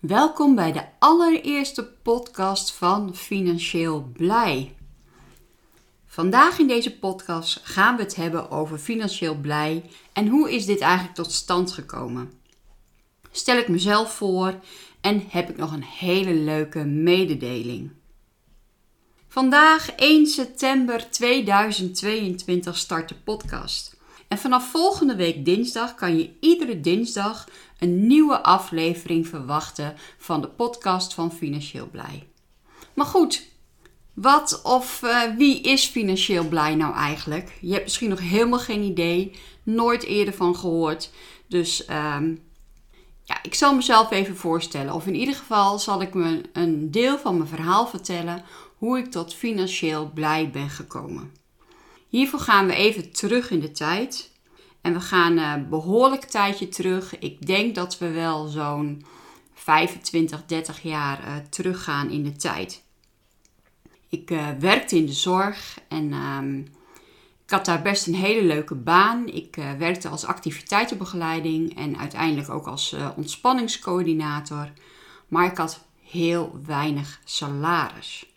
Welkom bij de allereerste podcast van Financieel Blij. Vandaag in deze podcast gaan we het hebben over financieel blij en hoe is dit eigenlijk tot stand gekomen. Stel ik mezelf voor en heb ik nog een hele leuke mededeling. Vandaag 1 september 2022 start de podcast. En vanaf volgende week dinsdag kan je iedere dinsdag een nieuwe aflevering verwachten van de podcast van Financieel Blij. Maar goed, wat of uh, wie is Financieel Blij nou eigenlijk? Je hebt misschien nog helemaal geen idee, nooit eerder van gehoord. Dus um, ja, ik zal mezelf even voorstellen. Of in ieder geval zal ik me een deel van mijn verhaal vertellen hoe ik tot financieel blij ben gekomen. Hiervoor gaan we even terug in de tijd. En we gaan een uh, behoorlijk tijdje terug. Ik denk dat we wel zo'n 25, 30 jaar uh, teruggaan in de tijd. Ik uh, werkte in de zorg en um, ik had daar best een hele leuke baan. Ik werkte als activiteitenbegeleiding en uiteindelijk ook als ontspanningscoördinator. Maar ik had heel weinig salaris.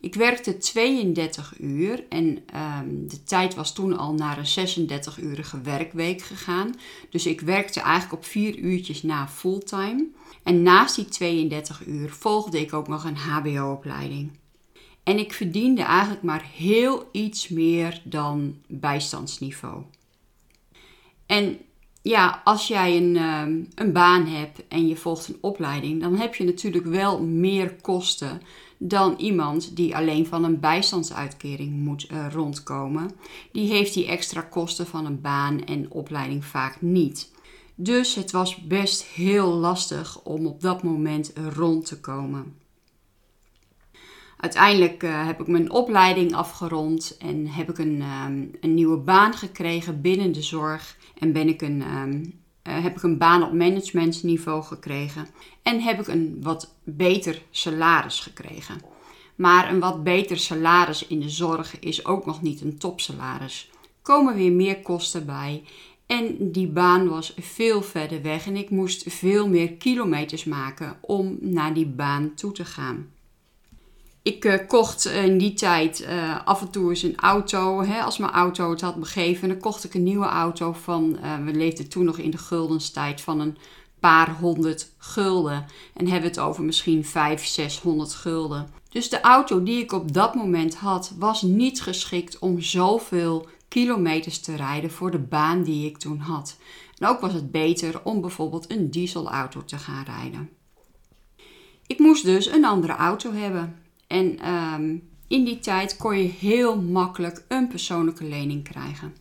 Ik werkte 32 uur en um, de tijd was toen al naar een 36-urige werkweek gegaan. Dus ik werkte eigenlijk op vier uurtjes na fulltime. En naast die 32 uur volgde ik ook nog een HBO-opleiding. En ik verdiende eigenlijk maar heel iets meer dan bijstandsniveau. En ja, als jij een, um, een baan hebt en je volgt een opleiding, dan heb je natuurlijk wel meer kosten dan iemand die alleen van een bijstandsuitkering moet uh, rondkomen. Die heeft die extra kosten van een baan en opleiding vaak niet. Dus het was best heel lastig om op dat moment rond te komen. Uiteindelijk uh, heb ik mijn opleiding afgerond en heb ik een, um, een nieuwe baan gekregen binnen de zorg. En ben ik een, um, uh, heb ik een baan op managementsniveau gekregen. En heb ik een wat beter salaris gekregen. Maar een wat beter salaris in de zorg is ook nog niet een topsalaris. Komen weer meer kosten bij. En die baan was veel verder weg en ik moest veel meer kilometers maken om naar die baan toe te gaan. Ik uh, kocht in die tijd uh, af en toe eens een auto. Hè, als mijn auto het had begeven, dan kocht ik een nieuwe auto van. Uh, we leefden toen nog in de guldenstijd van een paar honderd gulden. En hebben het over misschien 500, 600 gulden. Dus de auto die ik op dat moment had, was niet geschikt om zoveel kilometers te rijden voor de baan die ik toen had. En ook was het beter om bijvoorbeeld een dieselauto te gaan rijden. Ik moest dus een andere auto hebben. En um, in die tijd kon je heel makkelijk een persoonlijke lening krijgen.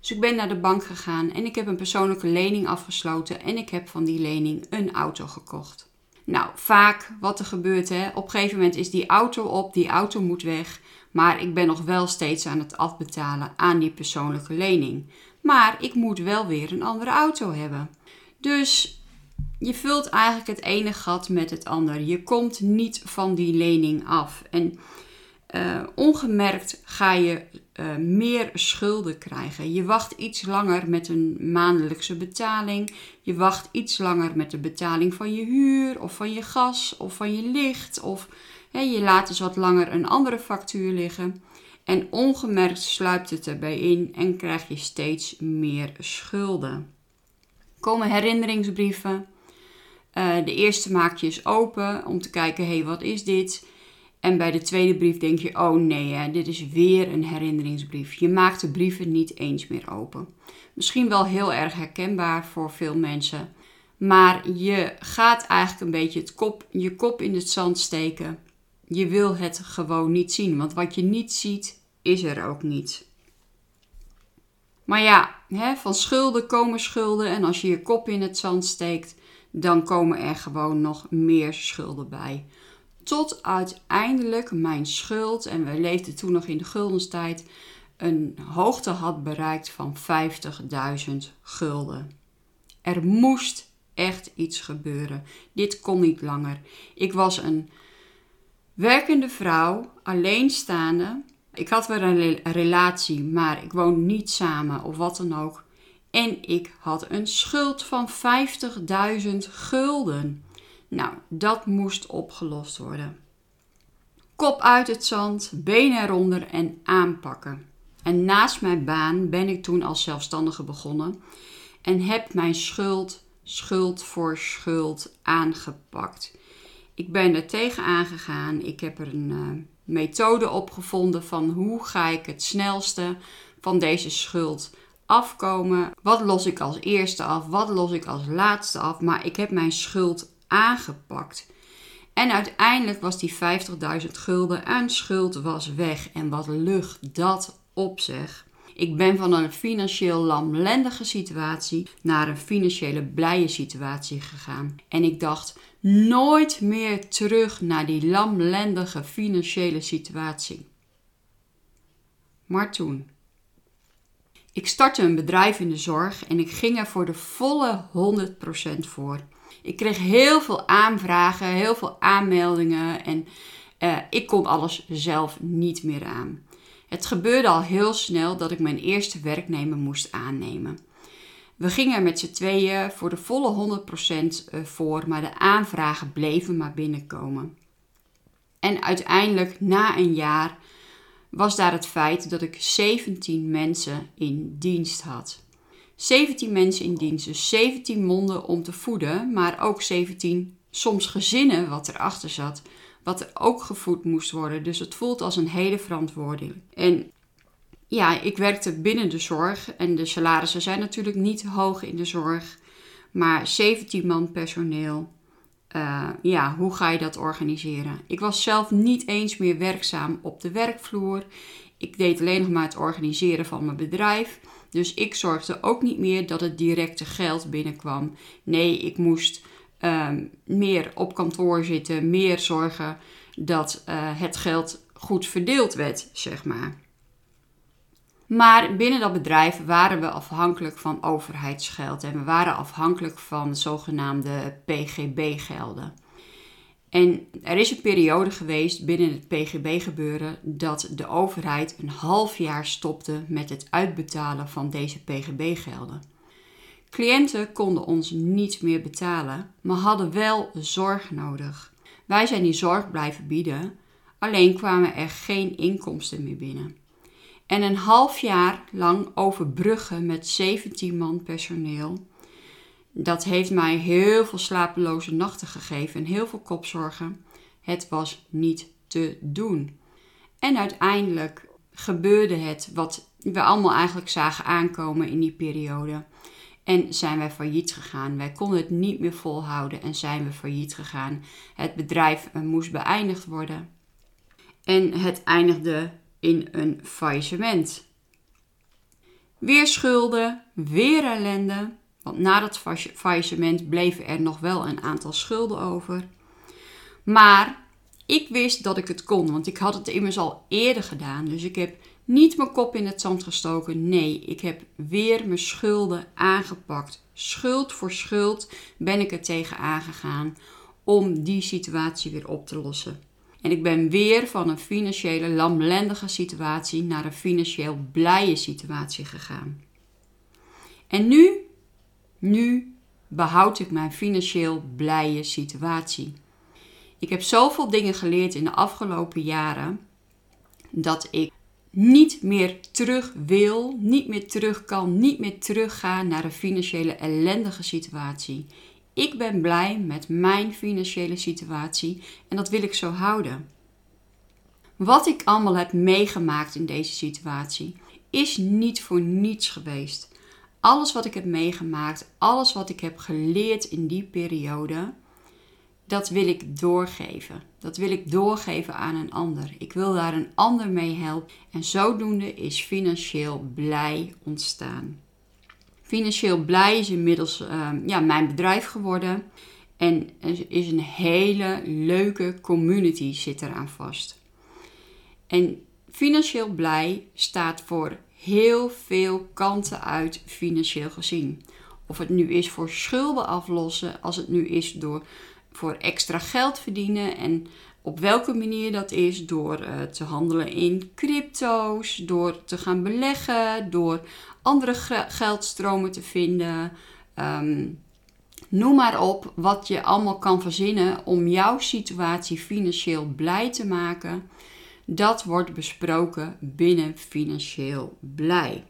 Dus ik ben naar de bank gegaan en ik heb een persoonlijke lening afgesloten en ik heb van die lening een auto gekocht. Nou, vaak wat er gebeurt, hè, op een gegeven moment is die auto op, die auto moet weg, maar ik ben nog wel steeds aan het afbetalen aan die persoonlijke lening. Maar ik moet wel weer een andere auto hebben. Dus je vult eigenlijk het ene gat met het andere. Je komt niet van die lening af. En uh, ongemerkt ga je uh, meer schulden krijgen. Je wacht iets langer met een maandelijkse betaling. Je wacht iets langer met de betaling van je huur of van je gas of van je licht. Of je laat dus wat langer een andere factuur liggen. En ongemerkt sluipt het erbij in en krijg je steeds meer schulden. Komen herinneringsbrieven. Uh, de eerste maak je eens open om te kijken, hey, wat is dit? En bij de tweede brief denk je, oh nee, hè, dit is weer een herinneringsbrief. Je maakt de brieven niet eens meer open. Misschien wel heel erg herkenbaar voor veel mensen. Maar je gaat eigenlijk een beetje het kop, je kop in het zand steken. Je wil het gewoon niet zien, want wat je niet ziet, is er ook niet. Maar ja, hè, van schulden komen schulden en als je je kop in het zand steekt, dan komen er gewoon nog meer schulden bij. Tot uiteindelijk mijn schuld, en we leefden toen nog in de guldenstijd, een hoogte had bereikt van 50.000 gulden. Er moest echt iets gebeuren. Dit kon niet langer. Ik was een werkende vrouw, alleenstaande. Ik had wel een relatie, maar ik woonde niet samen of wat dan ook. En ik had een schuld van 50.000 gulden. Nou, dat moest opgelost worden. Kop uit het zand, benen eronder en aanpakken. En naast mijn baan ben ik toen als zelfstandige begonnen en heb mijn schuld, schuld voor schuld aangepakt. Ik ben er tegen aangegaan. Ik heb er een uh, methode op gevonden van hoe ga ik het snelste van deze schuld afkomen. Wat los ik als eerste af? Wat los ik als laatste af? Maar ik heb mijn schuld aangepakt. En uiteindelijk was die 50.000 gulden aan schuld was weg. En wat lucht dat op zeg. Ik ben van een financieel lamlendige situatie naar een financiële blije situatie gegaan. En ik dacht nooit meer terug naar die lamlendige financiële situatie. Maar toen. Ik startte een bedrijf in de zorg en ik ging er voor de volle 100% voor. Ik kreeg heel veel aanvragen, heel veel aanmeldingen en uh, ik kon alles zelf niet meer aan. Het gebeurde al heel snel dat ik mijn eerste werknemer moest aannemen. We gingen er met z'n tweeën voor de volle 100% eh, voor, maar de aanvragen bleven maar binnenkomen. En uiteindelijk, na een jaar, was daar het feit dat ik 17 mensen in dienst had. 17 mensen in dienst, dus 17 monden om te voeden, maar ook 17 soms gezinnen wat erachter zat wat er ook gevoed moest worden. Dus het voelt als een hele verantwoording. En ja, ik werkte binnen de zorg en de salarissen zijn natuurlijk niet hoog in de zorg, maar 17 man personeel. Uh, ja, hoe ga je dat organiseren? Ik was zelf niet eens meer werkzaam op de werkvloer. Ik deed alleen nog maar het organiseren van mijn bedrijf. Dus ik zorgde ook niet meer dat het directe geld binnenkwam. Nee, ik moest Ehm, meer op kantoor zitten, meer zorgen dat uh, het geld goed verdeeld werd, zeg maar. Maar binnen dat bedrijf waren we afhankelijk van overheidsgeld en we waren afhankelijk van zogenaamde PGB-gelden. En er is een periode geweest binnen het PGB-gebeuren dat de overheid een half jaar stopte met het uitbetalen van deze PGB-gelden. Cliënten konden ons niet meer betalen, maar hadden wel zorg nodig. Wij zijn die zorg blijven bieden, alleen kwamen er geen inkomsten meer binnen. En een half jaar lang overbruggen met 17 man personeel, dat heeft mij heel veel slapeloze nachten gegeven en heel veel kopzorgen. Het was niet te doen. En uiteindelijk gebeurde het wat we allemaal eigenlijk zagen aankomen in die periode. En zijn wij failliet gegaan. Wij konden het niet meer volhouden en zijn we failliet gegaan. Het bedrijf eh, moest beëindigd worden. En het eindigde in een faillissement. Weer schulden, weer ellende. Want na dat faillissement bleven er nog wel een aantal schulden over. Maar ik wist dat ik het kon, want ik had het immers al eerder gedaan. Dus ik heb niet mijn kop in het zand gestoken. Nee, ik heb weer mijn schulden aangepakt. Schuld voor schuld ben ik er tegen aangegaan om die situatie weer op te lossen. En ik ben weer van een financiële lamlendige situatie naar een financieel blije situatie gegaan. En nu, nu behoud ik mijn financieel blije situatie. Ik heb zoveel dingen geleerd in de afgelopen jaren dat ik niet meer terug wil, niet meer terug kan, niet meer teruggaan naar een financiële ellendige situatie. Ik ben blij met mijn financiële situatie en dat wil ik zo houden. Wat ik allemaal heb meegemaakt in deze situatie is niet voor niets geweest. Alles wat ik heb meegemaakt, alles wat ik heb geleerd in die periode, dat wil ik doorgeven. Dat wil ik doorgeven aan een ander. Ik wil daar een ander mee helpen. En zodoende is financieel blij ontstaan. Financieel blij is inmiddels uh, ja, mijn bedrijf geworden. En er is een hele leuke community zit eraan vast. En financieel blij staat voor heel veel kanten uit financieel gezien. Of het nu is voor schulden aflossen, als het nu is door voor extra geld verdienen en op welke manier dat is, door uh, te handelen in crypto's, door te gaan beleggen, door andere geldstromen te vinden. Um, noem maar op wat je allemaal kan verzinnen om jouw situatie financieel blij te maken. Dat wordt besproken binnen financieel blij.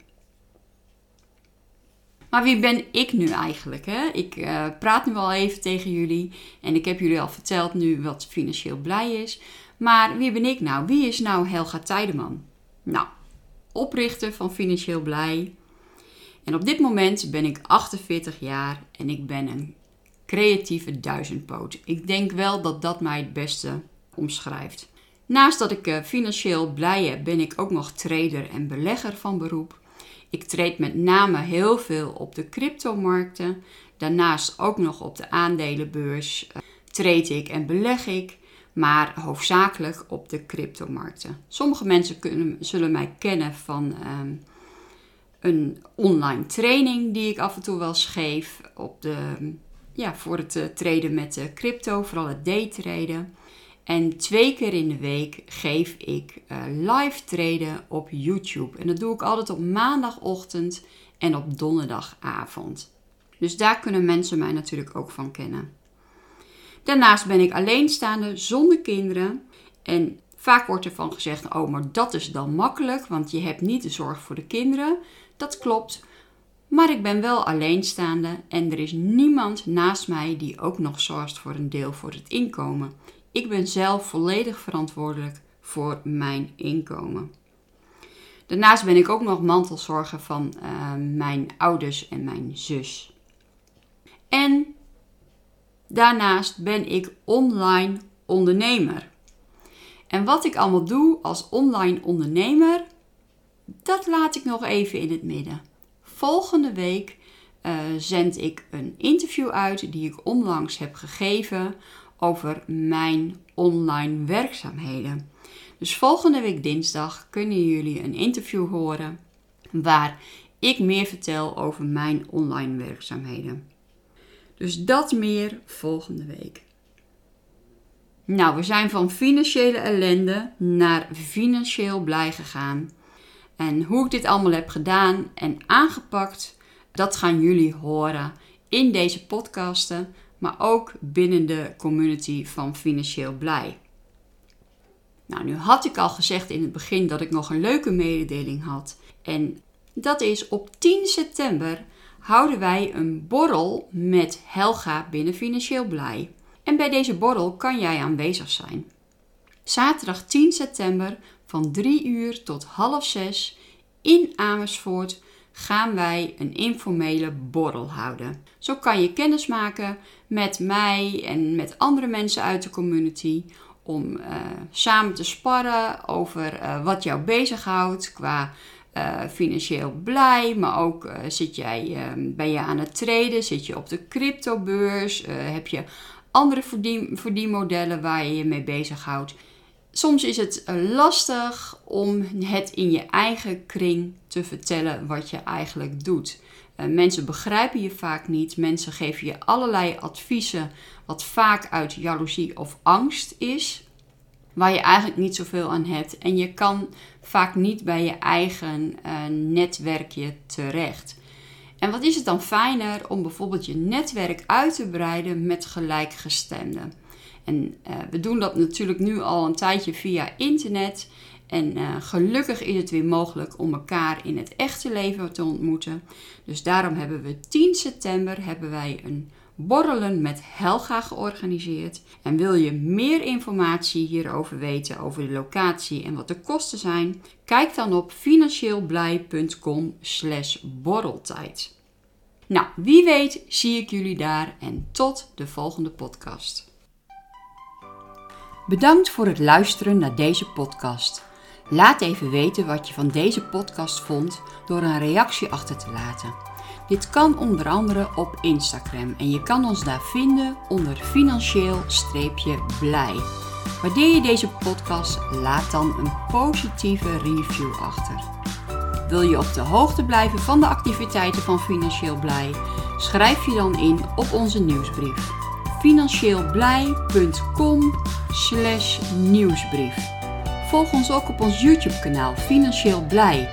Maar wie ben ik nu eigenlijk? Hè? Ik uh, praat nu al even tegen jullie en ik heb jullie al verteld nu wat financieel blij is. Maar wie ben ik nou? Wie is nou Helga Tijdeman? Nou, oprichter van Financieel Blij. En op dit moment ben ik 48 jaar en ik ben een creatieve duizendpoot. Ik denk wel dat dat mij het beste omschrijft. Naast dat ik uh, financieel blij heb, ben ik ook nog trader en belegger van beroep. Ik treed met name heel veel op de cryptomarkten. Daarnaast ook nog op de aandelenbeurs uh, treed ik en beleg ik. Maar hoofdzakelijk op de cryptomarkten. Sommige mensen kunnen, zullen mij kennen van ehm, een online training die ik af en toe wel geef. Op de, ja, voor het uh, traden met de crypto, vooral het daytraden. En twee keer in de week geef ik uh, live traden op YouTube. En dat doe ik altijd op maandagochtend en op donderdagavond. Dus daar kunnen mensen mij natuurlijk ook van kennen. Daarnaast ben ik alleenstaande zonder kinderen. En vaak wordt ervan gezegd: oh, maar dat is dan makkelijk, want je hebt niet de zorg voor de kinderen. Dat klopt. Maar ik ben wel alleenstaande en er is niemand naast mij die ook nog zorgt voor een deel voor het inkomen. Ik ben zelf volledig verantwoordelijk voor mijn inkomen. Daarnaast ben ik ook nog mantelzorger van uh, mijn ouders en mijn zus. En daarnaast ben ik online ondernemer. En wat ik allemaal doe als online ondernemer, dat laat ik nog even in het midden. Volgende week uh, zend ik een interview uit die ik onlangs heb gegeven over mijn online werkzaamheden. Dus volgende week dinsdag kunnen jullie een interview horen waar ik meer vertel over mijn online werkzaamheden. Dus dat meer volgende week. Nou, we zijn van financiële ellende naar financieel blij gegaan. En hoe ik dit allemaal heb gedaan en aangepakt, dat gaan jullie horen in deze podcasten maar ook binnen de community van Financieel Blij. Nou, nu had ik al gezegd in het begin dat ik nog een leuke mededeling had. En dat is op 10 september houden wij een borrel met Helga binnen Financieel Blij. En bij deze borrel kan jij aanwezig zijn. Zaterdag 10 september van 3 uur tot half 6 in Amersfoort gaan wij een informele borrel houden. Zo kan je kennis maken met mij en met andere mensen uit de community om uh, samen te sparren over uh, wat jou bezighoudt qua uh, financieel blij, maar ook zit jij, ben je aan het traden, zit je op de cryptobeurs, heb je andere verdien, verdienmodellen waar je je mee bezighoudt. Soms is het lastig om het in je eigen kring te vertellen wat je eigenlijk doet. Uh, mensen begrijpen je vaak niet. Mensen geven je allerlei adviezen, wat vaak uit jaloezie of angst is, waar je eigenlijk niet zoveel aan hebt. En je kan vaak niet bij je eigen uh, netwerkje terecht. En wat is het dan fijner om bijvoorbeeld je netwerk uit te breiden met gelijkgestemden? En uh, we doen dat natuurlijk nu al een tijdje via internet. En uh, gelukkig is het weer mogelijk om elkaar in het echte leven te ontmoeten. Dus daarom hebben we 10 september hebben wij een borrelen met Helga georganiseerd. En wil je meer informatie hierover weten, over de locatie en wat de kosten zijn? Kijk dan op financieelblij.com slash borreltijd. Nou, wie weet zie ik jullie daar en tot de volgende podcast. Bedankt voor het luisteren naar deze podcast. Laat even weten wat je van deze podcast vond door een reactie achter te laten. Dit kan onder andere op Instagram en je kan ons daar vinden onder financieel-blij. Waardeer je deze podcast, laat dan een positieve review achter. Wil je op de hoogte blijven van de activiteiten van Financieel Blij? Schrijf je dan in op onze nieuwsbrief. financieelblij.com nieuwsbrief. Volg ons ook op ons YouTube kanaal Financieel Blij.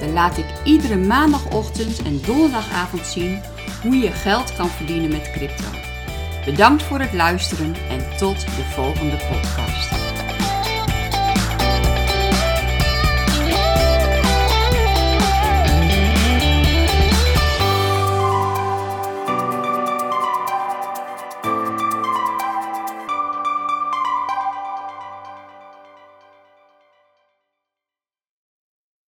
Daar laat ik iedere maandagochtend en donderdagavond zien hoe je geld kan verdienen met crypto. Bedankt voor het luisteren en tot de volgende podcast.